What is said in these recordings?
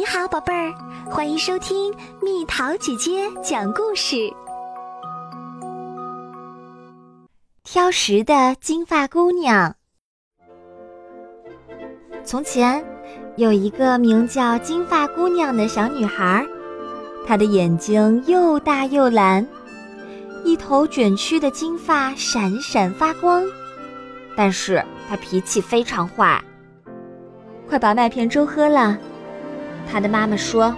你好，宝贝儿，欢迎收听蜜桃姐姐讲故事。挑食的金发姑娘。从前，有一个名叫金发姑娘的小女孩，她的眼睛又大又蓝，一头卷曲的金发闪闪发光。但是她脾气非常坏。快把麦片粥喝了。她的妈妈说：“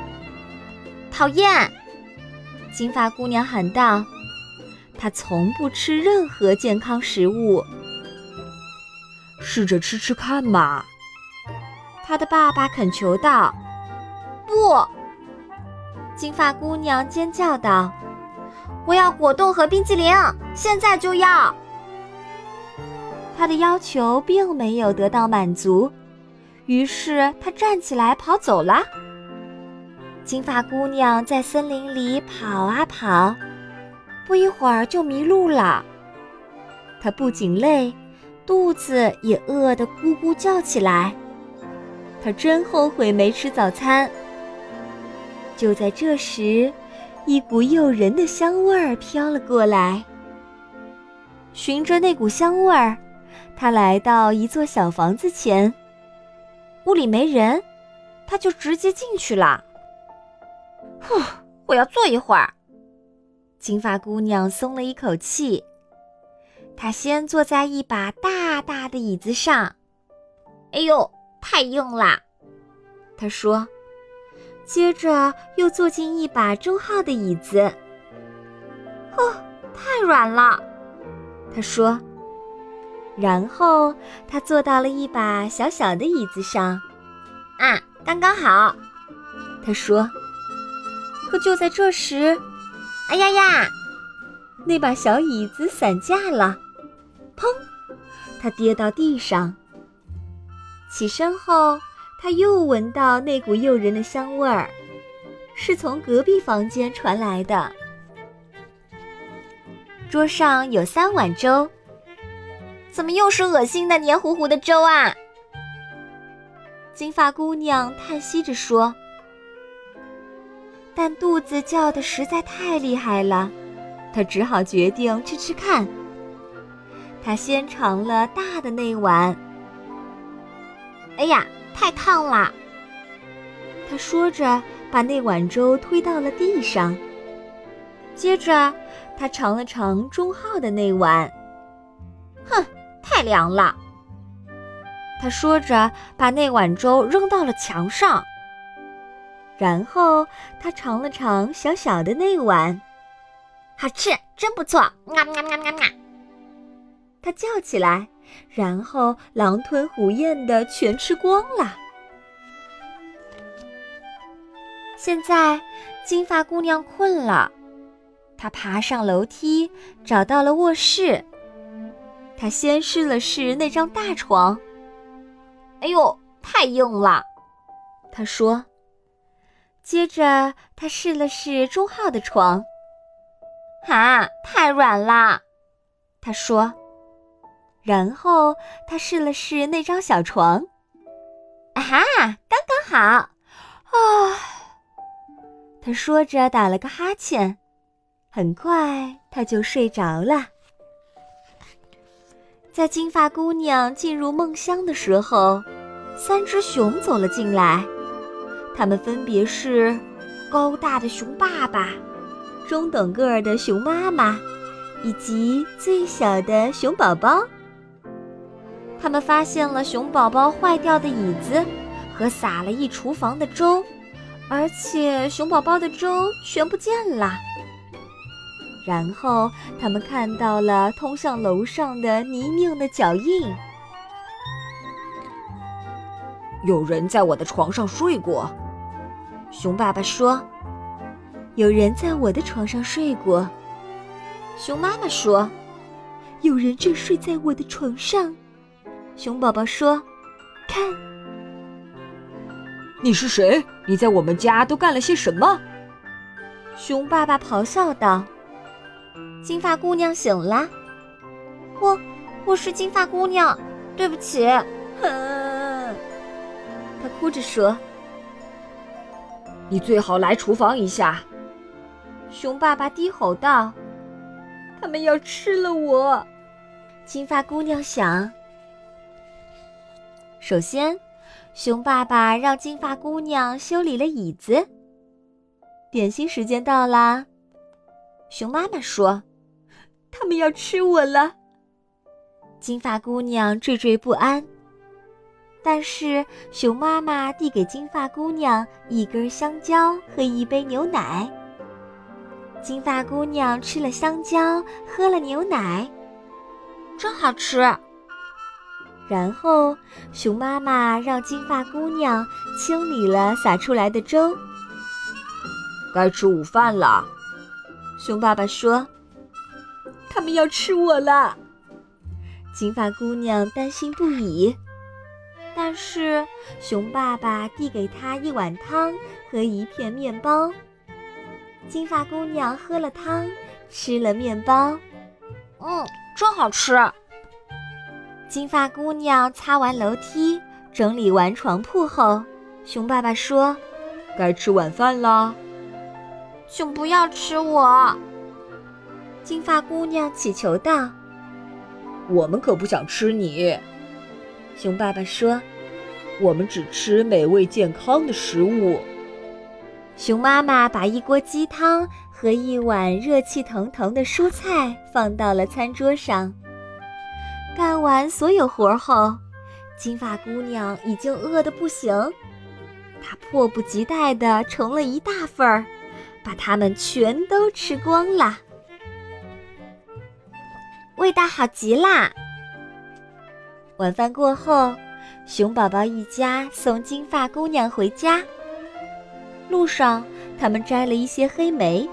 讨厌！”金发姑娘喊道：“她从不吃任何健康食物。试着吃吃看嘛。”他的爸爸恳求道。“不！”金发姑娘尖叫道，“我要果冻和冰激凌，现在就要！”她的要求并没有得到满足。于是他站起来跑走了。金发姑娘在森林里跑啊跑，不一会儿就迷路了。她不仅累，肚子也饿得咕咕叫起来。她真后悔没吃早餐。就在这时，一股诱人的香味儿飘了过来。循着那股香味儿，她来到一座小房子前。屋里没人，他就直接进去了。呼，我要坐一会儿。金发姑娘松了一口气。她先坐在一把大大的椅子上。哎呦，太硬了，她说。接着又坐进一把中号的椅子。哦，太软了，她说。然后他坐到了一把小小的椅子上，啊，刚刚好，他说。可就在这时，哎呀呀，那把小椅子散架了，砰！他跌到地上。起身后，他又闻到那股诱人的香味儿，是从隔壁房间传来的。桌上有三碗粥。怎么又是恶心的黏糊糊的粥啊？金发姑娘叹息着说。但肚子叫的实在太厉害了，她只好决定吃吃看。她先尝了大的那碗。哎呀，太烫啦！她说着，把那碗粥推到了地上。接着，她尝了尝中号的那碗。哼！凉了，他说着，把那碗粥扔到了墙上。然后他尝了尝小小的那碗，好吃，真不错！他叫起来，然后狼吞虎咽的全吃光了。现在，金发姑娘困了，她爬上楼梯，找到了卧室。他先试了试那张大床，哎呦，太硬了，他说。接着他试了试中号的床，啊，太软了，他说。然后他试了试那张小床，啊哈，刚刚好，啊，他说着打了个哈欠，很快他就睡着了。在金发姑娘进入梦乡的时候，三只熊走了进来。它们分别是高大的熊爸爸、中等个儿的熊妈妈，以及最小的熊宝宝。他们发现了熊宝宝坏掉的椅子和洒了一厨房的粥，而且熊宝宝的粥全不见了。然后他们看到了通向楼上的泥泞的脚印。有人在我的床上睡过，熊爸爸说。有人在我的床上睡过，熊妈妈说。有人正睡在我的床上，熊宝宝说。看，你是谁？你在我们家都干了些什么？熊爸爸咆哮道。金发姑娘醒了，我，我是金发姑娘，对不起，哼，她哭着说。你最好来厨房一下。”熊爸爸低吼道：“他们要吃了我！”金发姑娘想：“首先，熊爸爸让金发姑娘修理了椅子。点心时间到啦。”熊妈妈说：“他们要吃我了。”金发姑娘惴惴不安。但是熊妈妈递给金发姑娘一根香蕉和一杯牛奶。金发姑娘吃了香蕉，喝了牛奶，真好吃。然后熊妈妈让金发姑娘清理了洒出来的粥。该吃午饭了。熊爸爸说：“他们要吃我了。”金发姑娘担心不已，但是熊爸爸递给她一碗汤和一片面包。金发姑娘喝了汤，吃了面包，嗯，真好吃。金发姑娘擦完楼梯，整理完床铺后，熊爸爸说：“该吃晚饭了。”请不要吃我！金发姑娘乞求道：“我们可不想吃你。”熊爸爸说：“我们只吃美味健康的食物。”熊妈妈把一锅鸡汤和一碗热气腾腾的蔬菜放到了餐桌上。干完所有活后，金发姑娘已经饿得不行，她迫不及待地盛了一大份儿。把它们全都吃光了，味道好极啦！晚饭过后，熊宝宝一家送金发姑娘回家。路上，他们摘了一些黑莓。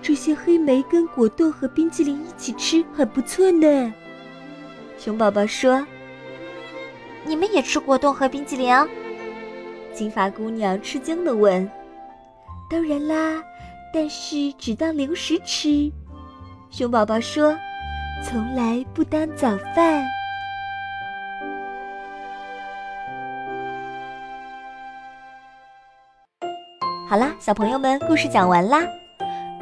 这些黑莓跟果冻和冰淇淋一起吃，很不错呢。熊宝宝说：“你们也吃果冻和冰淇淋？”金发姑娘吃惊地问。当然啦，但是只当零食吃。熊宝宝说：“从来不当早饭。”好啦，小朋友们，故事讲完啦。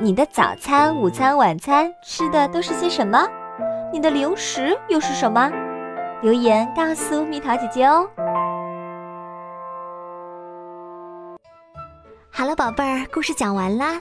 你的早餐、午餐、晚餐吃的都是些什么？你的零食又是什么？留言告诉蜜桃姐姐哦。好了，宝贝儿，故事讲完啦。